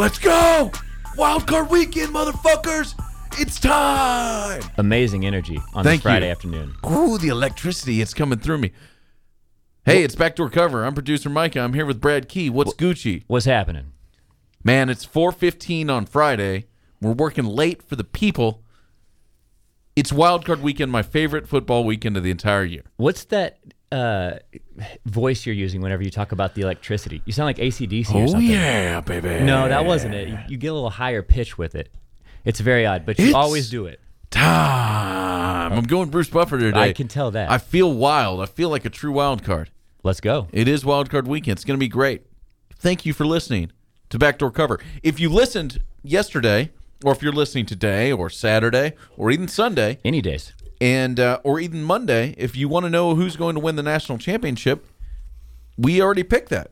Let's go! Wild card weekend, motherfuckers! It's time! Amazing energy on Thank this Friday you. afternoon. Ooh, the electricity, it's coming through me. Hey, it's Backdoor Cover. I'm producer Micah. I'm here with Brad Key. What's Gucci? What's happening? Man, it's 4:15 on Friday. We're working late for the people. It's Wild Card weekend, my favorite football weekend of the entire year. What's that uh, voice you're using whenever you talk about the electricity? You sound like ACDC or Oh something. yeah, baby. No, that wasn't it. You, you get a little higher pitch with it. It's very odd, but you It's- always do it. time. I'm going Bruce Buffer today. I can tell that. I feel wild. I feel like a true wild card. Let's go. It is wild card weekend. It's going to be great. Thank you for listening to Backdoor Cover. If you listened yesterday, or if you're listening today, or Saturday, or even Sunday, Any days. And uh, or even Monday, if you want to know who's going to win the national championship, we already picked that.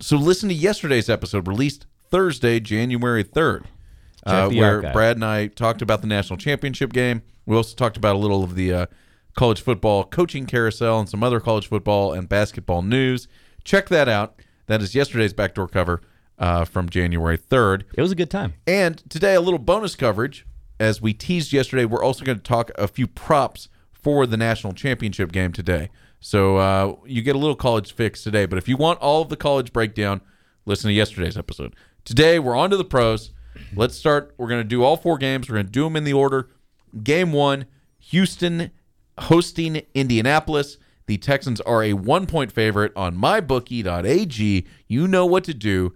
So listen to yesterday's episode, released Thursday, January third, uh, where archive. Brad and I talked about the national championship game. We also talked about a little of the uh, college football coaching carousel and some other college football and basketball news. Check that out. That is yesterday's backdoor cover uh, from January third. It was a good time. And today, a little bonus coverage. As we teased yesterday, we're also going to talk a few props for the national championship game today. So uh, you get a little college fix today. But if you want all of the college breakdown, listen to yesterday's episode. Today, we're on to the pros. Let's start. We're going to do all four games. We're going to do them in the order. Game one Houston hosting Indianapolis. The Texans are a one point favorite on mybookie.ag. You know what to do.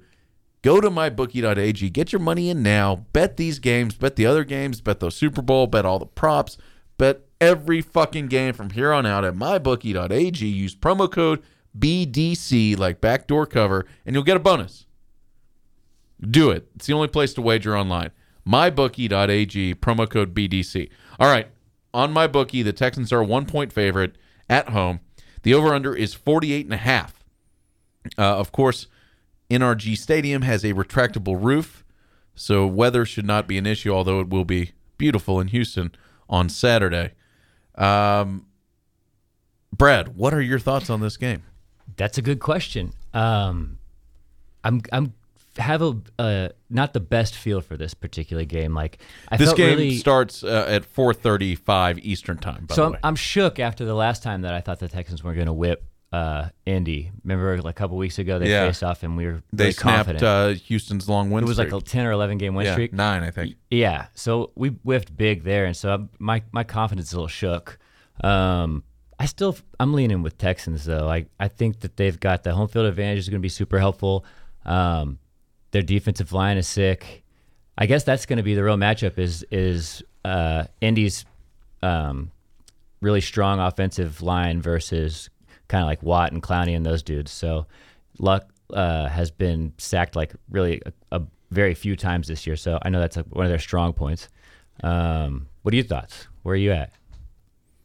Go to mybookie.ag. Get your money in now. Bet these games. Bet the other games. Bet the Super Bowl. Bet all the props. Bet every fucking game from here on out at mybookie.ag. Use promo code BDC, like backdoor cover, and you'll get a bonus. Do it. It's the only place to wager online. MyBookie.ag, promo code BDC. All right. On my bookie, the Texans are a one point favorite at home. The over under is 48 and a half. Uh, of course, NRG Stadium has a retractable roof, so weather should not be an issue, although it will be beautiful in Houston on Saturday. Um, Brad, what are your thoughts on this game? That's a good question. Um, I'm I'm have a uh, not the best feel for this particular game. Like I This felt game really, starts uh, at 4:35 Eastern time. By so I'm, I'm shook after the last time that I thought the Texans were going to whip uh, Indy. Remember, like a couple weeks ago they Yeah. faced off and we were they really snapped confident. uh, Houston's long win it was like streak. a ten or eleven game win yeah, streak. nine, I think. Yeah, so we whiffed big there, and so I'm, my my confidence is a little shook. Um, I still I'm leaning with Texans though. I I think that they've got the home field advantage is going to be super helpful. Um, their defensive line is sick. I guess that's going to be the real matchup. Is is uh, Indy's um, really strong offensive line versus kind of like Watt and Clowney and those dudes. So Luck uh, has been sacked like really a, a very few times this year. So I know that's a, one of their strong points. Um, what are your thoughts? Where are you at?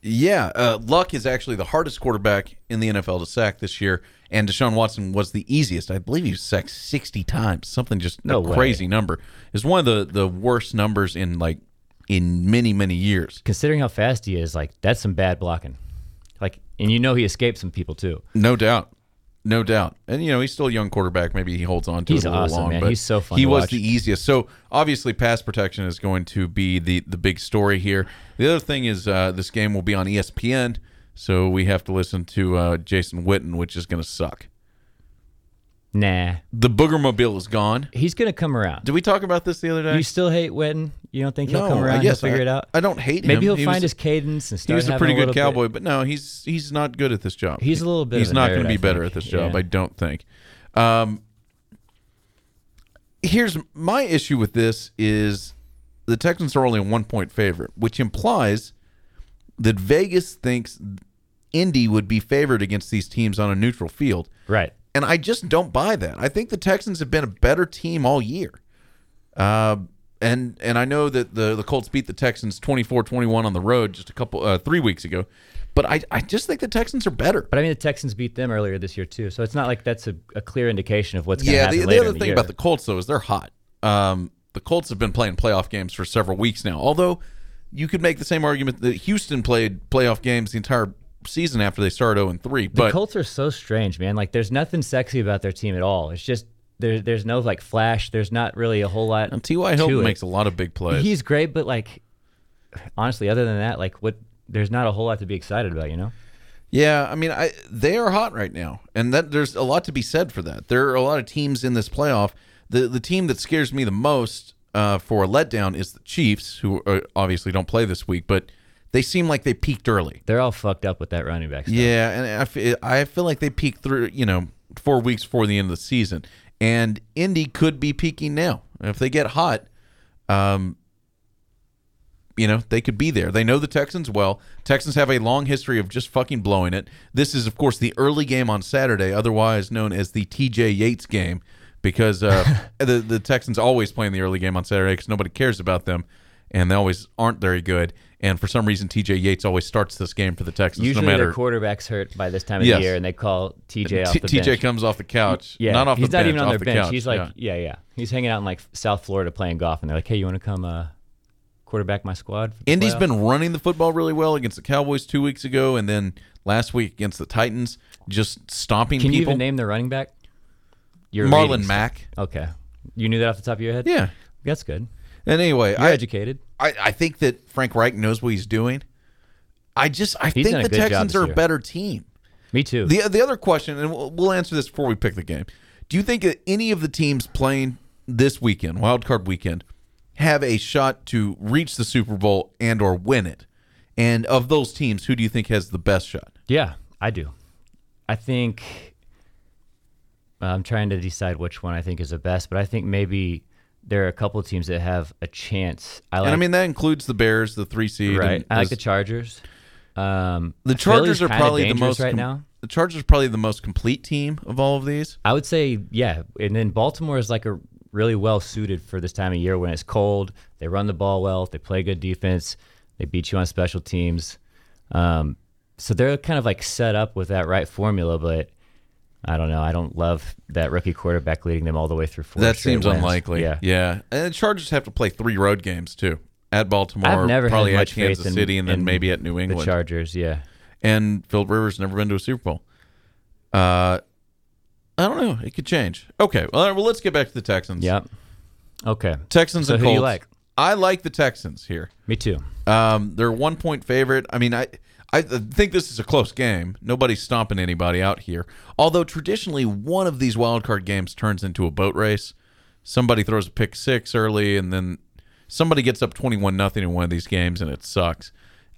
Yeah, uh, Luck is actually the hardest quarterback in the NFL to sack this year, and Deshaun Watson was the easiest. I believe he was sacked sixty times, something just No a crazy number. It's one of the the worst numbers in like in many many years. Considering how fast he is, like that's some bad blocking. And you know he escaped some people too. No doubt. No doubt. And you know, he's still a young quarterback. Maybe he holds on to He's it a little awesome, long, man. but He's so fun He was watch. the easiest. So obviously pass protection is going to be the the big story here. The other thing is uh, this game will be on ESPN, so we have to listen to uh, Jason Witten, which is going to suck. Nah, The boogermobile is gone. he's gonna come around. Did we talk about this the other day? You still hate Witten? You don't think he'll no, come around? Guess he'll figure I, it out. I don't hate him. Maybe he'll He find was- his cadence and He was a having pretty good little bit- cowboy, but no, he's he's not good at this job. He's a little bit He's of a not nerd, going to be I better think. at this job. Yeah. I don't think. Um, here's my issue with this: is the Texans are only a one point favorite, which implies that Vegas thinks Indy would be favored against these teams on a neutral field. Right. And I just don't buy that. I think the Texans have been a better team all year. Uh, and and I know that the the Colts beat the Texans 24-21 on the road just a couple uh, 3 weeks ago. But I I just think the Texans are better. But I mean, the Texans beat them earlier this year too, so it's not like that's a, a clear indication of what's going to Yeah, happen the, the other the thing year. about the Colts though is they're hot. Um, the Colts have been playing playoff games for several weeks now. Although you could make the same argument that Houston played playoff games the entire season after they started 0 and 3. The But Colts are so strange, man. Like, there's nothing sexy about their team at all. It's just there, there's no like flash. There's not really a whole lot. And T.Y. Hilton makes a lot of big plays. He's great, but like honestly, other than that, like what? There's not a whole lot to be excited about. You know. Yeah, I mean, I they are hot right now, and that there's a lot to be said for that. There are a lot of teams in this playoff. The the team that scares me the most uh, for a letdown is the Chiefs, who uh, obviously don't play this week, but they seem like they peaked early. They're all fucked up with that running back stuff. Yeah, and I feel, I feel like they peaked through, you know, four weeks before the end of the season, and Indy could be peaking now if they get hot. Um, you know, they could be there. They know the Texans well. Texans have a long history of just fucking blowing it. This is, of course, the early game on Saturday, otherwise known as the TJ Yates game, because uh, the the Texans always play in the early game on Saturday because nobody cares about them, and they always aren't very good. And for some reason, TJ Yates always starts this game for the Texans, Usually no matter their quarterback's hurt by this time of Yes. year, and they call TJ off T- the TJ comes off the couch. yeah, not off he's the not bench, even on their the bench. couch. He's like, yeah. yeah. yeah, He's hanging out in like South Florida playing golf, and they're like, "Hey, you want to come uh, quarterback my squad?" Indy's playoff?" been running the football really well against the Cowboys two weeks ago, and then last week against the Titans, just stomping people. Can you people. even name the running back? Your Marlon ratings. Mack. Okay, you knew that off the top of your head. Yeah. that's good. And anyway, You're I, educated. I I think that Frank Reich knows what he's doing. I just I He's think a the good job Texans this are a year. better team. Me too. The the other question, and we'll, we'll answer this before we pick the game. Do you think that any of the teams playing this weekend, wild card weekend, have a shot to reach the Super Bowl and or win it? And of those teams, who do you think has the best shot? Yeah, I do. I think I'm trying to decide which one I think is the best, but I think maybe there are a couple of teams that have a chance. I like, and I mean that includes the Bears, the three seed. right? I like the Chargers. Um, The Chargers are probably the most right com- now. The Chargers are probably the most complete team of all of these. I would say, yeah. And then Baltimore is like a really well suited for this time of year when it's cold. They run the ball well. They play good defense. They beat you on special teams. Um, so they're kind of like set up with that right formula, but I don't know. I don't love that rookie quarterback leading them all the way through four. that seems wins. unlikely. Yeah. yeah. And the Chargers have to play three road games too. At Baltimore, I've never probably had at Kansas in, City, and then maybe at New the England. Chargers. Yeah. and Philip Rivers never been to a Super Bowl. Uh, I don't know. It could change. Okay. Well, right, well, let's get back to the Texans. Yep. Okay. Texans So and who Colts. you like? I like the Texans here. Me too. Um, they're one point favorite. I mean, I I think this is a close game. Nobody's stomping anybody out here. Although traditionally, one of these wild card games turns into a boat race. Somebody throws a pick six early, and then somebody gets up twenty one nothing in one of these games, and it sucks.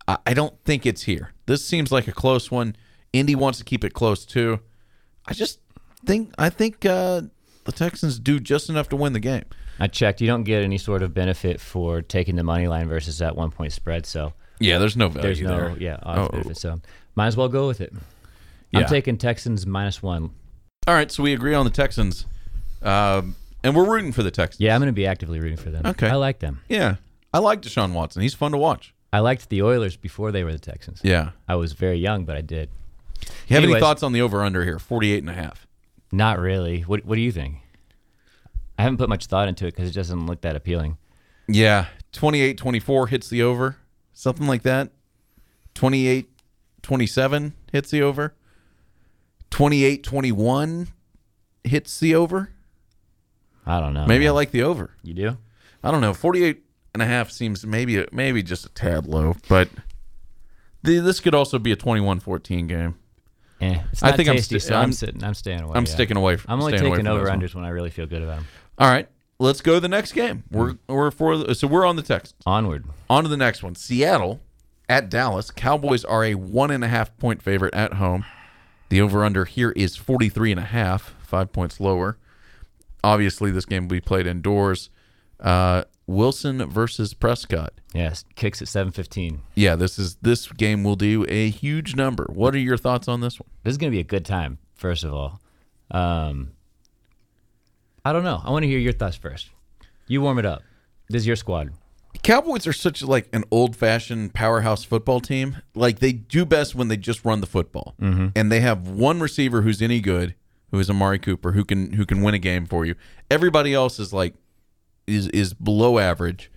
I, I don't think it's here. This seems like a close one. Indy wants to keep it close too. I just think I think uh, the Texans do just enough to win the game. I checked. You don't get any sort of benefit for taking the money line versus that one point spread. So Yeah, there's no value there's no there. yeah odds Oh. benefit. So might as well go with it. Yeah. I'm taking Texans minus one. All right, so we agree on the Texans, um, and we're rooting for the Texans. Yeah, I'm going to be actively rooting for them. Okay. I like them. yeah. I like Deshaun Watson. He's fun to watch. I liked the Oilers before they were the Texans. Yeah. I was very young, but I did. You have any thoughts on the over under here? 48 and a half. Not really. What What do you think? I haven't put much thought into it because it doesn't look that appealing. Yeah. 28 24 hits the over. Something like that. 28 27 hits the over. 28 21 hits the over. I don't know. Maybe I like the over. you do. I don't know. 48 and a half seems maybe maybe just a tad low, but the, this could also be a 21-14 game. Eh, it's I think I'm tasty, sti- so I'm, I'm- sitting. I'm staying away. I'm yeah. sticking away from I'm only taking over one. unders when I really feel good about them. All right, let's go to the next game. We're we're for the, so we're on the text. Onward. On to the next one. Seattle at Dallas. Cowboys are a one and a half point favorite at home. The over under here is 43 and a half, five points lower. Obviously, this game will be played indoors. Uh, Wilson versus Prescott. Yes, kicks at 7:15. Yeah, this is this game will do a huge number. What are your thoughts on this one? This is going to be a good time. First of all, um, I don't know. I want to hear your thoughts first. You warm it up. This is your squad. Cowboys are such like an old fashioned powerhouse football team. Like they do best when they just run the football, mm-hmm. and they have one receiver who's any good, who is Amari Cooper, who can who can win a game for you. Everybody else is like is is below average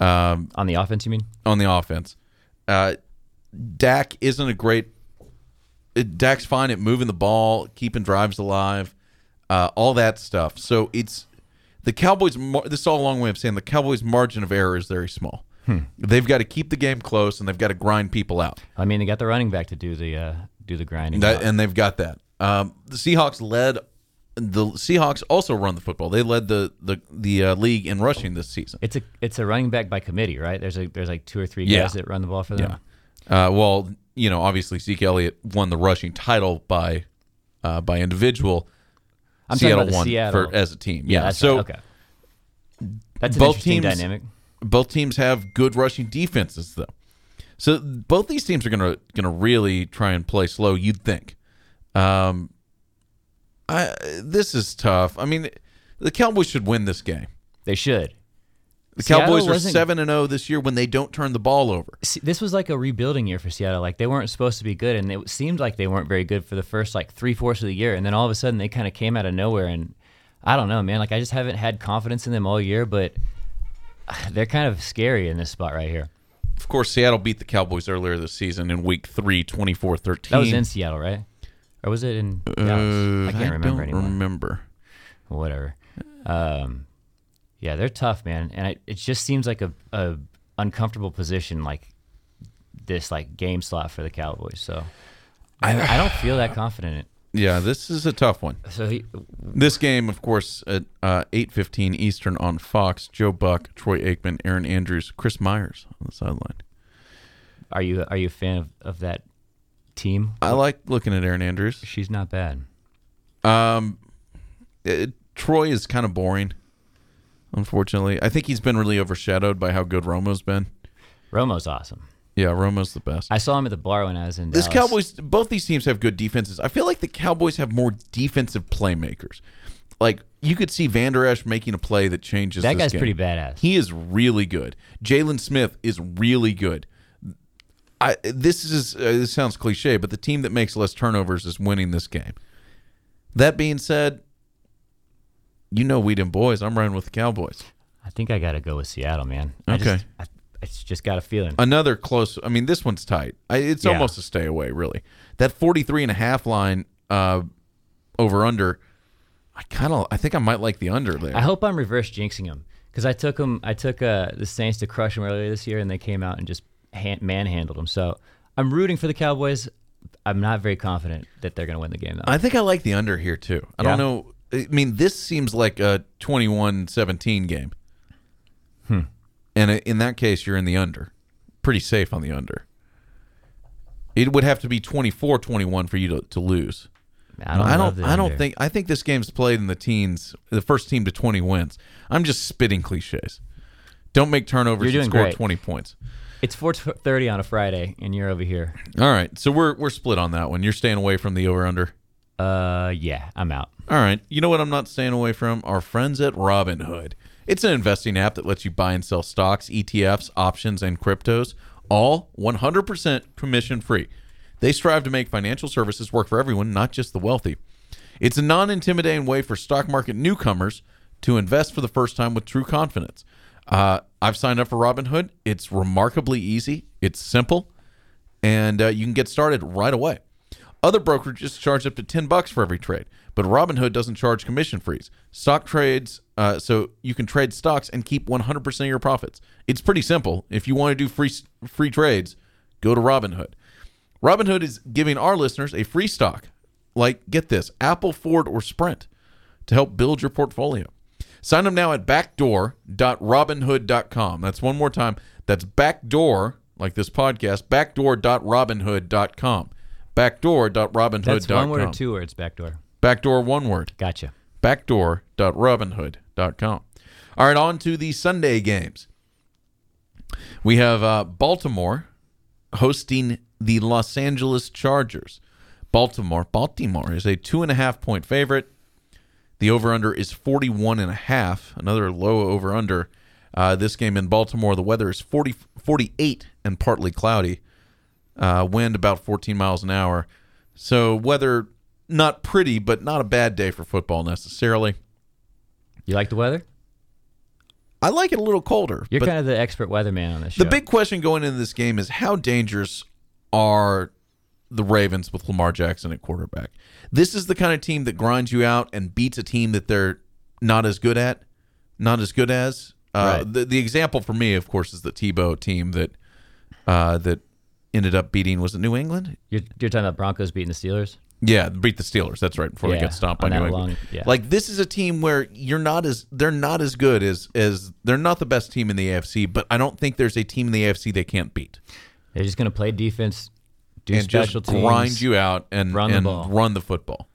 um, On the offense, you mean? on the offense. Uh, Dak isn't a great. It, Dak's fine at moving the ball, keeping drives alive. Uh, all that stuff. So it's the Cowboys. mar- This is all a long way of saying the Cowboys' margin of error is very small. They've got to keep the game close and they've got to grind people out. I mean, they got the running back to do the uh, do the grinding. That, and they've got that. Um, the Seahawks led. The Seahawks also run the football. They led the the the uh, league in rushing this season. It's a it's a running back by committee, right? There's a there's like two or three Yeah. guys that run the ball for them. Yeah. Uh, well, you know, obviously Zeke Elliott won the rushing title by uh, by individual. I'm Seattle won Seattle. for as a team. Yeah, Yeah. so okay. That's both teams- dynamic. both teams have good rushing defenses though. So both these teams are gonna gonna really try and play slow. You'd think. Um, I this is tough. I mean, the Cowboys should win this game. They should. The Seattle Cowboys are seven and zero this year when they don't turn the ball over. See, this was like a rebuilding year for Seattle. Like they weren't supposed to be good, and it seemed like they weren't very good for the first like three fourths of the year, and then all of a sudden they kind of came out of nowhere. And I don't know, man. Like I just haven't had confidence in them all year, but they're kind of scary in this spot right here. Of course, Seattle beat the Cowboys earlier this season in Week Three, 24-13. That was in Seattle, right? Or was it in Dallas? Uh, I can't remember don't anymore. remember. Whatever. Um, yeah, they're tough, man, and I, it just seems like a, a uncomfortable position, like this like game slot for the Cowboys. So I, I don't feel that confident. in it. Yeah, this is a tough one. So he, This game, of course, at uh, eight fifteen Eastern on Fox. Joe Buck, Troy Aikman, Erin Andrews, Chris Myers on the sideline. are you are you a fan of, of that team? I like looking at Erin Andrews. She's not bad. Um, it- Troy is kind of boring. Unfortunately, I think he's been really overshadowed by how good Romo's been. Romo's awesome. Yeah, Romo's the best. I saw him at the bar when I was in This Dallas. Cowboys, both these teams have good defenses. I feel like the Cowboys have more defensive playmakers. Like you could see Vander Esch making a play that changes. That guy's game. pretty badass. He is really good. Jaylon Smith is really good. I this is uh, this sounds cliche, but the team that makes less turnovers is winning this game. That being said, you know we them boys. I'm running with the Cowboys. I think I got to go with Seattle, man. I Okay. just, I, I just got a feeling. Another close. I mean, this one's tight. I, it's Yeah. almost a stay away, really. That 43 and a half line uh, over under. I kind of. I think I might like the under there. I hope I'm reverse jinxing them because I took them. I took uh, the Saints to crush them earlier this year, and they came out and just hand, manhandled them. So I'm rooting for the Cowboys. I'm not very confident that they're going to win the game though. I think I like the under here too. I don't know. I mean, this seems like a 21-17 game. Hmm. And in that case, you're in the under. Pretty safe on the under. It would have to be 24-21 for you to, to lose. I don't. I don't. I don't think. I think this game's played in the teens. The first team to 20 wins. I'm just spitting cliches. Don't make turnovers You're and doing score great. 20 points. it's 4:30 on a Friday, and you're over here. All right. So we're we're split on that one. You're staying away from the over under. Uh, yeah, I'm out. All right. You know what I'm not staying away from? Our friends at Robinhood. It's an investing app that lets you buy and sell stocks, ETFs, options, and cryptos, all 100% commission free. They strive to make financial services work for everyone, not just the wealthy. It's a non intimidating way for stock market newcomers to invest for the first time with true confidence. Uh, I've signed up for Robinhood. It's remarkably easy, it's simple, and uh, you can get started right away. Other brokerages charge up to 10 bucks for every trade, but Robinhood doesn't charge commission fees. Stock trades, uh, so you can trade stocks and keep 100% of your profits. It's pretty simple. If you want to do free free trades, go to Robinhood. Robinhood is giving our listeners a free stock, like get this, Apple, Ford, or Sprint, to help build your portfolio. Sign up now at backdoor.robinhood.com. That's one more time. That's backdoor, like this podcast, backdoor.robinhood.com. Backdoor.robinhood.com. That's one word or two words. Backdoor. Backdoor, one word. Gotcha. Backdoor.robinhood.com. All right, on to the Sunday games. We have uh, Baltimore hosting the Los Angeles Chargers. Baltimore, Baltimore is a two and a half point favorite. The over under is 41 and a half, another low over under. Uh, this game in Baltimore, the weather is 40, 48 and partly cloudy. Uh, wind about 14 miles an hour. So, weather not pretty, but not a bad day for football necessarily. You like the weather? I like it a little colder. You're kind of the expert weatherman on this show. the big question going into this game is how dangerous are the Ravens with Lamar Jackson at quarterback. This is the kind of team that grinds you out and beats a team that they're not as good at, not as good as. Uh, Right. the, the example for me, of course, is the Tebow team that uh, that ended up beating was it New England? You're, you're talking about Broncos beating the Steelers. Yeah, beat the Steelers. That's right. Before they get got stomped by New England. long- yeah. Like this is a team where you're not as they're not as good as as they're not the best team in the AFC, but I don't think there's a team in the AFC they can't beat They're just going to play defense, do and special just teams, grind you out and run the and ball. run the football.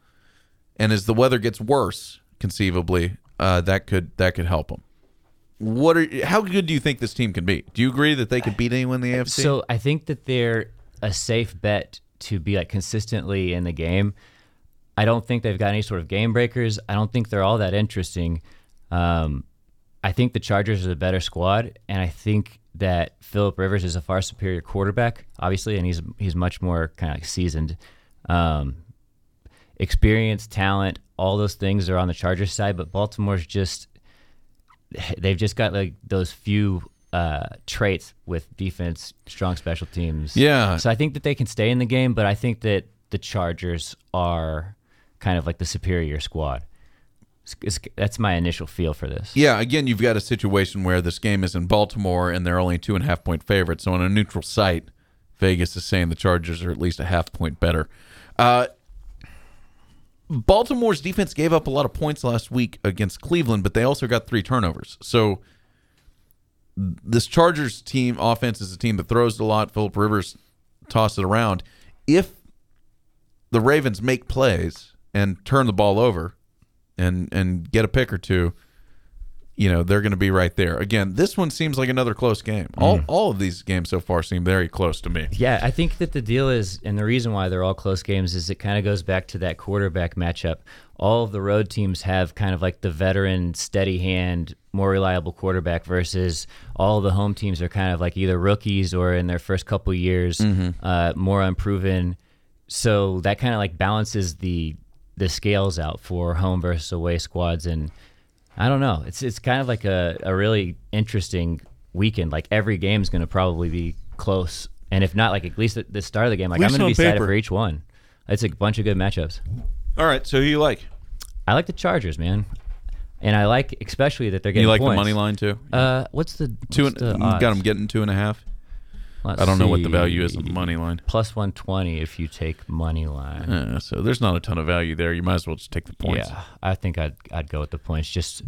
And as the weather gets worse, conceivably, uh, that could that could help them. What are how good do you think this team can be? Do you agree that they could beat anyone in the AFC? So I think that they're a safe bet to be like consistently in the game. I don't think they've got any sort of game breakers. I don't think they're all that interesting. Um, I think the Chargers are the better squad, and I think that Philip Rivers is a far superior quarterback, obviously, and he's he's much more kind of like seasoned. Um, experience, talent, all those things are on the Chargers side, but Baltimore's just they've just got like those few uh, traits with defense, strong special teams. Yeah. So I think that they can stay in the game, but I think that the Chargers are kind of like the superior squad. It's- it's- that's my initial feel for this. Yeah, again, you've got a situation where this game is in Baltimore and they're only two and a half point favorites. So on a neutral site, Vegas is saying the Chargers are at least a half point better. Uh, Baltimore's defense gave up a lot of points last week against Cleveland, but they also got three turnovers. So this Chargers team offense is a team that throws a lot. Philip Rivers tosses it around. If the Ravens make plays and turn the ball over and and get a pick or two, you know they're going to be right there. Again, this one seems like another close game. All all of these games so far seem very close to me. Yeah, I think that the deal is, and the reason why they're all close games is it kind of goes back to that quarterback matchup. All of the road teams have kind of like the veteran, steady hand, more reliable quarterback versus all the home teams are kind of like either rookies or in their first couple years, uh, more unproven. So that kind of like balances the the scales out for home versus away squads and I don't know. It's it's kind of like a, a really interesting weekend. Like every game is going to probably be close, and if not, like at least at the start of the game, like I'm going to be on excited for each one. It's a bunch of good matchups. All right, so who you like? I like the Chargers, man, and I like especially that they're getting You like points. the money line too? Uh, what's the Two what's and, the you got them getting two and a half. Let's I don't know what the value is of the money line. Plus one twenty if you take money line. Uh, so there's not a ton of value there. You might as well just take the points. Yeah, I think I'd I'd go with the points just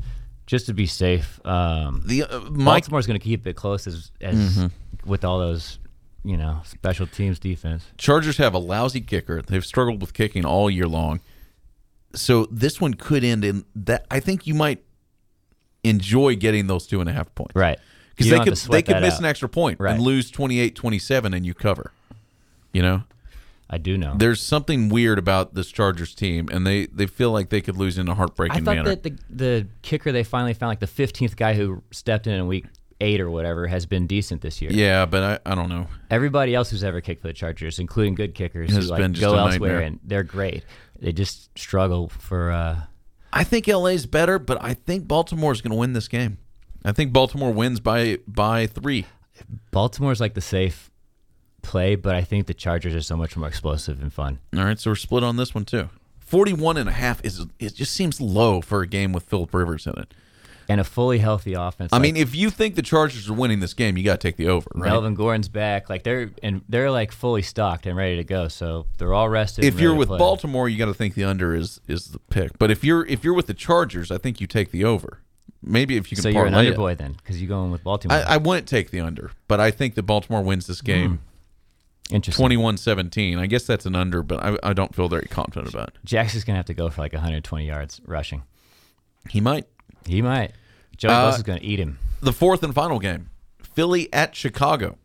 just to be safe. Um, The uh, Mike Baltimore's going to keep it close as as Mm-hmm. with all those, you know, special teams defense. Chargers have a lousy kicker. They've struggled with kicking all year long. So this one could end in that. I think you might enjoy getting those two and a half points. Right. Because they could they could miss out. an extra point Right. and lose 28-27 and you cover. You know? I do know. There's something weird about this Chargers team and they, they feel like they could lose in a heartbreaking I thought manner. that the the kicker they finally found, like the fifteenth guy who stepped in in week eight or whatever, has been decent this year. yeah, but I, I don't know. Everybody else who's ever kicked for the Chargers, including good kickers, Has who like been just go elsewhere nightmare. and they're great. They just struggle for. uh I think LA's better, but I think Baltimore's going to win this game. I think Baltimore wins by by 3. Baltimore's like the safe play, but I think the Chargers are so much more explosive and fun. All right, so we're split on this one too. 41 and a half is it just seems low for a game with Philip Rivers in it. And a fully healthy offense. I like mean, if you think the Chargers are winning this game, you got to take the over, right? Melvin Gordon's back, like they're and they're like fully stocked and ready to go. So they're all rested. if you're with. Baltimore, you got to think the under is is the pick. But if you're if you're with the Chargers, I think you take the over. Maybe if you can so you're an parlay it. underboy then, because you're going with Baltimore. I, I wouldn't take the under, but I think that Baltimore wins this game Interesting. 21-17. I guess that's an under, but I, I don't feel very confident about it. Jackson's gonna have to go for like 120 yards rushing. He might. He might. Joe Uh, Bosa's gonna eat him. the fourth and final game Philly at Chicago.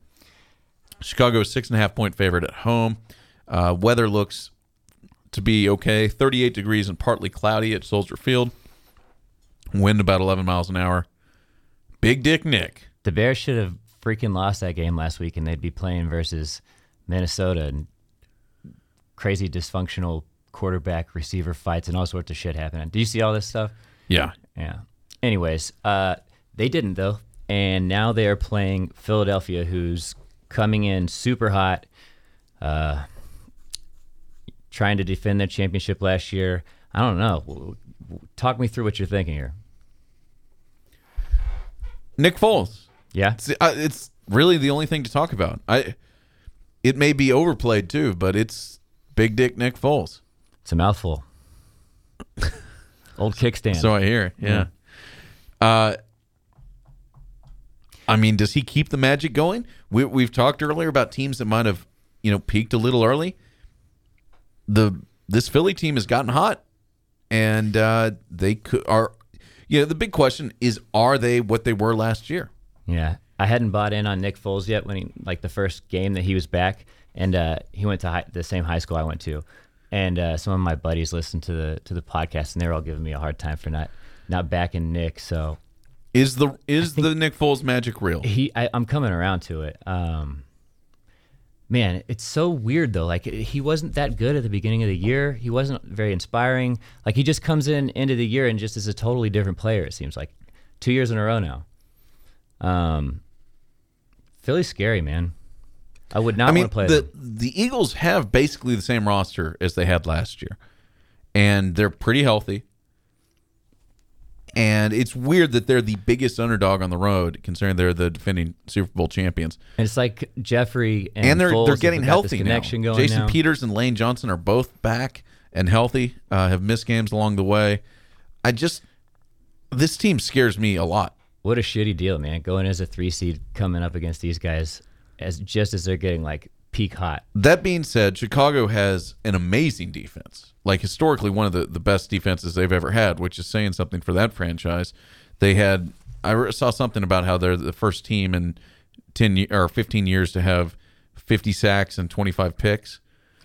Chicago is six and a half point favorite at home. Uh, weather looks to be okay 38 degrees and partly cloudy at Soldier Field. Wind about 11 miles an hour. Big Dick Nick. The Bears should have freaking lost that game last week, and they'd be playing versus Minnesota and crazy dysfunctional quarterback receiver fights and all sorts of shit happening. Do you see all this stuff? Yeah. Yeah. Anyways, uh, they didn't though, and now they are playing Philadelphia, who's coming in super hot. Uh, trying to defend their championship last year. I don't know. Talk me through what you're thinking here. Nick Foles. Yeah. It's, uh, it's really the only thing to talk about. I. It may be overplayed too, but it's Big Dick Nick Foles. It's a mouthful. Old kickstand. So I hear. Yeah. Uh, I mean, does he keep the magic going? We, we've talked earlier about teams that might have, you know, peaked a little early. The this Philly team has gotten hot, and uh, they could are. You know, the big question is: Are they what they were last year? Yeah, I hadn't bought in on Nick Foles yet when he like the first game that he was back, and uh, he went to high, the same high school I went to, and uh, some of my buddies listened to the to the podcast, and they were all giving me a hard time for not not backing Nick. So Is the is the Nick Foles magic real? he, I, I'm coming around to it. Um, man, it's so weird though. Like he wasn't that good at the beginning of the year. He wasn't very inspiring. Like he just comes in into the year and just is a totally different player. It seems like two years in a row now. Um, Philly's scary, man. I would not I mean, want to play the them. the Eagles have basically the same roster as they had last year, and they're pretty healthy. And it's weird that they're the biggest underdog on the road, considering they're the defending Super Bowl champions. And it's like Jeffery and, And, they're Foles they're getting healthy connection now. going Jason now. Peters and Lane Johnson are both back and healthy. Uh, have missed games along the way. I just this team scares me a lot. What a shitty deal, man. Going as a three seed, coming up against these guys as just as they're getting like peak hot. That being said, Chicago has an amazing defense. Like historically one of the, the best defenses they've ever had, which is saying something for that franchise. They had I saw something about how they're the first team in 10 or 15 years to have 50 sacks and 25 picks.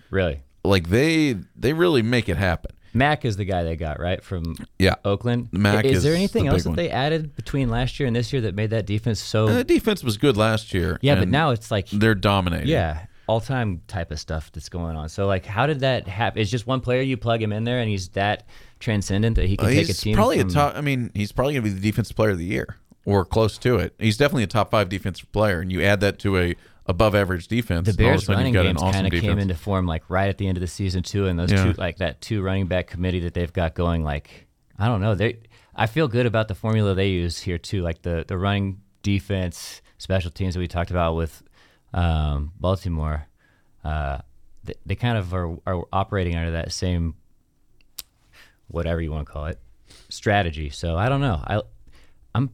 Really. Like they they really make it happen. Mack is the guy they got right from Yeah. Oakland. Mack is, is there anything big else that one. they added between last year and this year that made that defense so? The defense was good last year. yeah, but now it's like they're dominating. yeah, all time type of stuff that's going on. So like, how did that happen? It's just one player you plug him in there and he's that transcendent that he can Uh, take a team. probably from, a top. I mean, he's probably going to be the defensive player of the year or close to it. He's definitely a top five defensive player, and you add that to a above average defense. The and all of a Bears running you've got an games awesome kind of came into form like right at the end of the season too, and those Yeah. two like that two running back committee that they've got going. Like I don't know, they I feel good about the formula they use here too, like the the running defense, special teams that we talked about with um, Baltimore. Uh, they, they kind of are, are operating under that same whatever you want to call it strategy. So I don't know. I I'm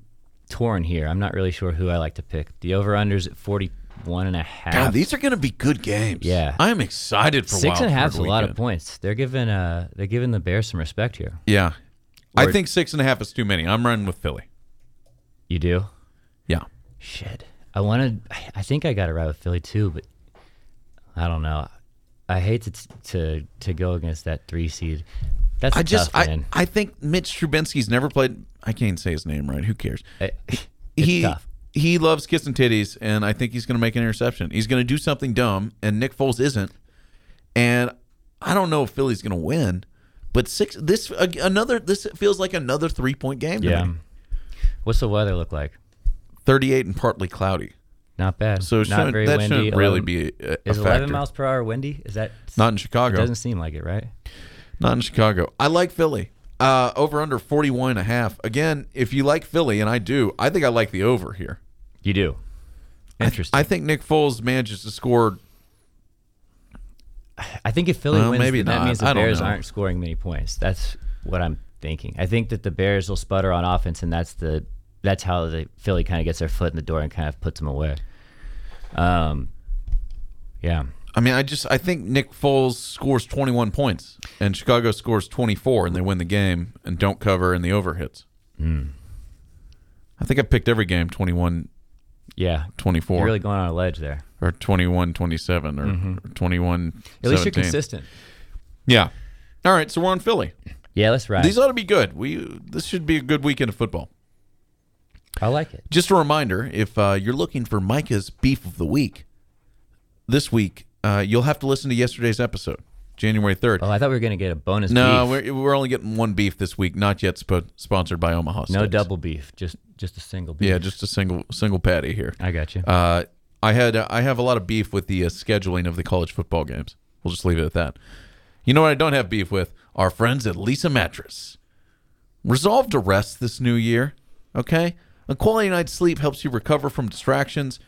torn here. I'm not really sure who I like to pick. The over unders at 41 and a half. God, these are going to be good games. Yeah. I'm excited for Six and a Wild half's a lot of points. They're giving uh they're giving the Bears some respect here. Yeah, I think six and a half is too many. I'm running with Philly. You do? Yeah, Shit. I wanted I think I got it right with Philly too, but I don't know. I hate to to to go against that 3 seed. That's I just I, man. I think Mitch Trubinsky's never played. I can't say his name right. Who cares? It- he tough. he loves kissing titties, and I think he's going to make an interception. He's going to do something dumb, and Nick Foles isn't. And I don't know if Philly's going to win, but six. This another. This feels like another three point game. To Yeah. me. What's the weather look like? Thirty eight and partly cloudy. Not bad. So it not shouldn't- very that windy. shouldn't really 11 be a, a Is factor. 11 miles per hour windy? Is that Not in Chicago. It doesn't seem like it, right? Not in Chicago. I like Philly. Uh, over under 41 and a half. Again, if you like Philly, and I do, I think I like the over here. You do. Interesting. I think Nick Foles manages to score. I think if Philly Well, wins, maybe then that not. means the don't Bears know. aren't scoring many points. That's what I'm thinking. I think that the Bears will sputter on offense, and that's the that's how the Philly kind of gets their foot in the door and kind of puts them away. Um, yeah, I mean, I just I think Nick Foles scores 21 points, and Chicago scores 24, and they win the game and don't cover, and the over hits. Hmm. I think I picked every game 21 yeah. 24 You're really going on a ledge there. or 21 27 or, or 21 Mm-hmm. At least you're consistent. Yeah. All right, so we're on Philly. Yeah, let's ride. These ought to be good. We this should be a good weekend of football. I like it. Just a reminder if uh, you're looking for Micah's beef of the week, this week, uh, you'll have to listen to yesterday's episode, January 3rd. Oh, I thought we were gonna get a bonus. no, beef. we're, we're only getting one beef this week, not yet sp- sponsored by Omaha no Steaks. double beef, just just a single beef. Yeah, just a single single patty here. I got you. Uh, I had I have a lot of beef with the uh, scheduling of the college football games. We'll just leave it at that. You know what I don't have beef with? Our friends at Leesa Mattress. Resolve to rest this new year, okay? A quality night's sleep helps you recover from distractions,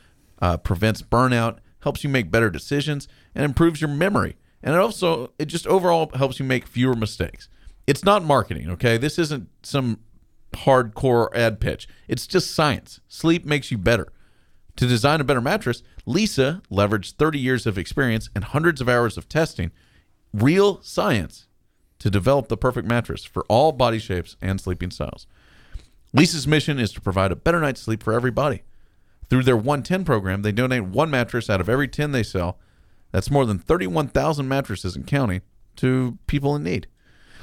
uh, prevents burnout, helps you make better decisions, and improves your memory. And it also, it just overall helps you make fewer mistakes. It's not marketing, okay? This isn't some hardcore ad pitch. It's just science. Sleep makes you better. To design a better mattress, Leesa leveraged 30 years of experience and hundreds of hours of testing, real science, to develop the perfect mattress for all body shapes and sleeping styles. Leesa's mission is to provide a better night's sleep for everybody. Through their 110 program, they donate one mattress out of every 10 they sell. That's more than 31,000 mattresses and counting to people in need.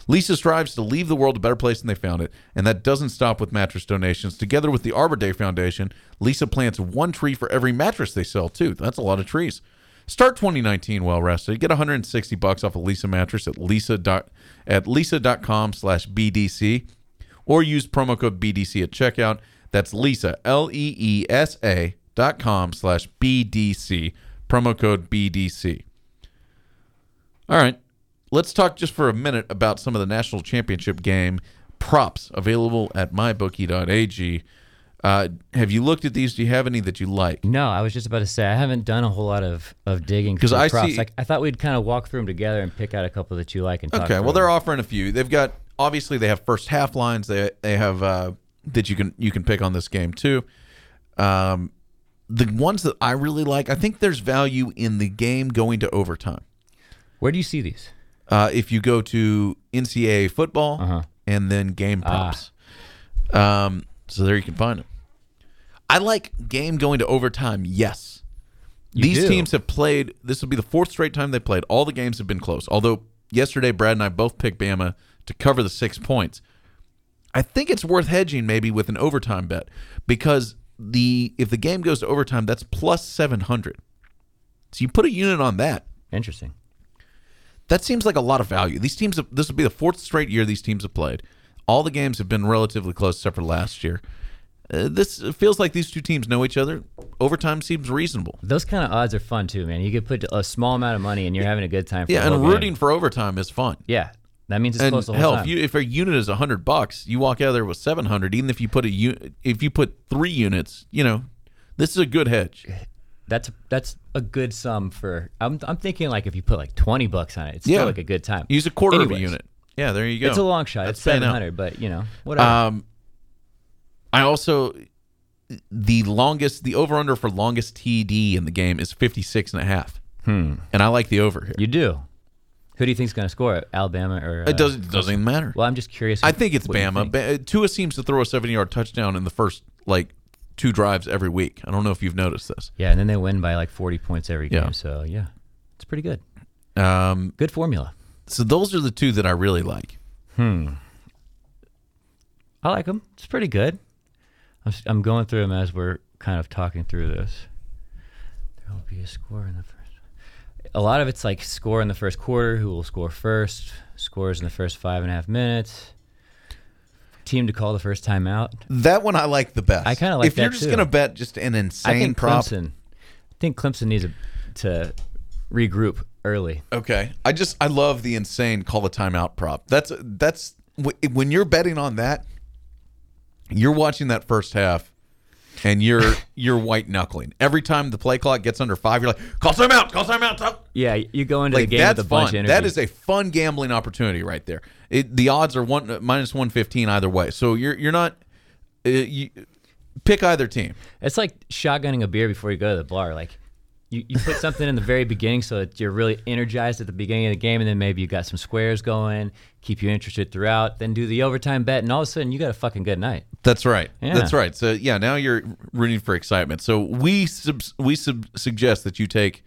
Leesa strives to leave the world a better place than they found it, and that doesn't stop with mattress donations. Together with the Arbor Day Foundation, Leesa plants one tree for every mattress they sell, too. That's a lot of trees. Start 2019 well rested. Get 160 bucks off a Leesa mattress at leesa dot, at leesa.com slash BDC or use promo code BDC at checkout. That's Leesa, L E E S A dot com slash BDC, promo code BDC. All right, let's talk just for a minute about some of the national championship game props available at mybookie.ag. Uh, have you looked at these? Do you have any that you like? No, I was just about to say I haven't done a whole lot of, of digging 'Cause for I props. see- Like, I thought we'd kind of walk through them together and pick out a couple that you like and talk Okay, well they're offering a few. They've got obviously they have first half lines. They they have uh, that you can you can pick on this game too. Um, the ones that I really like, I think there's value in the game going to overtime. Where do you see these? Uh, if you go to NCAA football Uh-huh. and then game Ah. props, um, so there you can find them. I like game going to overtime. Yes, You these do. teams have played. This will be the fourth straight time they played. All the games have been close. Although yesterday, Brad and I both picked Bama to cover the six points. I think it's worth hedging maybe with an overtime bet because the if the game goes to overtime, that's plus seven hundred. So you put a unit on that. Interesting. That seems like a lot of value. These teams, have, this will be the fourth straight year these teams have played. All the games have been relatively close, except for last year. Uh, this feels like these two teams know each other. Overtime seems reasonable. Those kind of odds are fun too, man. You could put a small amount of money and you're having a good time. For Yeah, and game. rooting for overtime is fun. Yeah, that means it's and close the whole hell, time. if you if a unit is hundred bucks, you walk out of there with seven hundred. Even if you put a if you put three units, you know, this is a good hedge. that's that's a good sum for. I'm I'm thinking like if you put like twenty bucks on it, it's Yeah. still like a good time. Use a quarter of a unit. Yeah, there you go. It's a long shot. That's it's seven hundred, but you know whatever. Um, I also the longest the over under for longest TD in the game is 56 and a half. Hmm. And I like the over here. you do. Who do you think's going to score it? Alabama or? Uh, it doesn't doesn't matter. Well, I'm just curious. I think it's Bama. think. Ba- Tua seems to throw a 70 yard touchdown in the first like two drives every week. I don't know if you've noticed this. Yeah, and then they win by like 40 points every game. Yeah. So yeah, it's pretty good. Um, Good formula. so those are the two that I really like. Hmm. I like them. It's pretty good. I'm, I'm going through them as we're kind of talking through this. There will be a score in the first. A lot of it's like score in the first quarter, who will score first, scores in the first five and a half minutes, team to call the first time out. That one I like the best. I kinda like If you're just too. gonna bet just an I insane think prop. Clemson. I think Clemson needs a, to regroup early. Okay, I just I love the insane call the timeout prop. That's that's when you're betting on that, you're watching that first half, and you're you're white knuckling every time the play clock gets under five. You're like call timeout, call timeout. Call. Yeah, you go into Like the game that's with a bunch fun. of energy. That is a fun gambling opportunity right there. It, the odds are one minus one fifteen either way. So you're you're not uh, you pick either team. It's like shotgunning a beer before you go to the bar. Like you, you put something in the very beginning so that you're really energized at the beginning of the game, and then maybe you got some squares going, keep you interested throughout. Then do the overtime bet, and all of a sudden you got a fucking good night. That's right. Yeah. That's right. So yeah, now you're rooting for excitement. So we sub- we sub- suggest that you take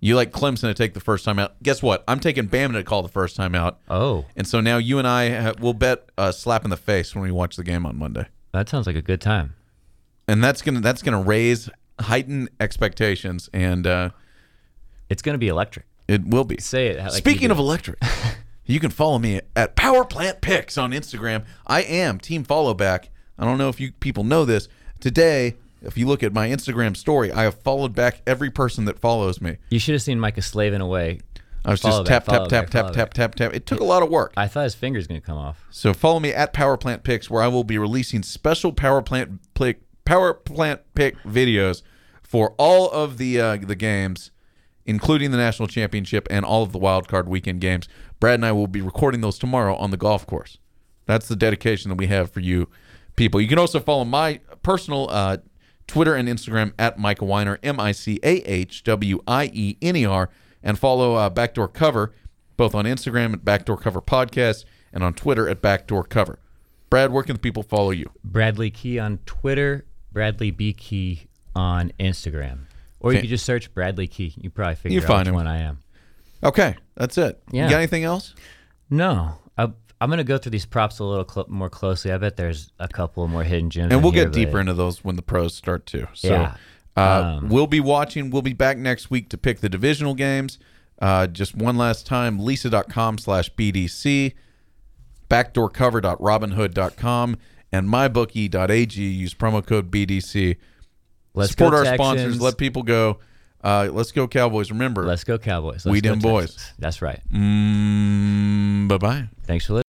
you like Clemson to take the first time out. Guess what? I'm taking Bama to call the first time out. Oh, And so now you and I will bet a slap in the face when we watch the game on Monday. that sounds like a good time. And that's gonna that's gonna raise heightened expectations, and uh, It's gonna be electric. it will be. Say it. Like you Speaking do. of electric, you can follow me at Power Plant Picks on Instagram. I am Team Follow Back. I don't know if you people know this. Today, if you look at my Instagram story, I have followed back every person that follows me. you should have seen Micah slaving away. I was Follow just back, tap, tap, follow tap, back, tap, follow tap, tap, tap. It took a lot of work. I thought his finger's gonna come off. So follow me at Power Plant Picks, where I will be releasing special Power Plant pick, Power Plant Pick videos for all of the uh, the games, including the national championship and all of the wild card weekend games. Brad and I will be recording those tomorrow on the golf course. That's the dedication that we have for you people. You can also follow my personal uh, Twitter and Instagram at Micah Wiener, M I C A H W I E N E R, and follow uh, Backdoor Cover both on Instagram at Backdoor Cover Podcast and on Twitter at Backdoor Cover. Brad, where can the people follow you? Bradley Key on Twitter, Bradley B Key on Instagram, or you Okay. could just search Bradley Key. You probably figure You out find which him. one I am. Okay, that's it. Yeah. You got anything else? No, I, I'm gonna go through these props a little cl- more closely. I bet there's a couple more hidden gems, And we'll here, get deeper into those when the pros start too. So Yeah. uh, Um, we'll be watching. We'll be back next week to pick the divisional games. Uh, just one last time, leesa.com slash BDC, backdoorcover.robinhood.com, and mybookie.ag. Use promo code BDC. Let's Support go our Texans. sponsors. Let people go. Uh, let's go Cowboys. Remember, Let's go Cowboys. Let's We them boys. That's right. mm, bye bye. Thanks for listening.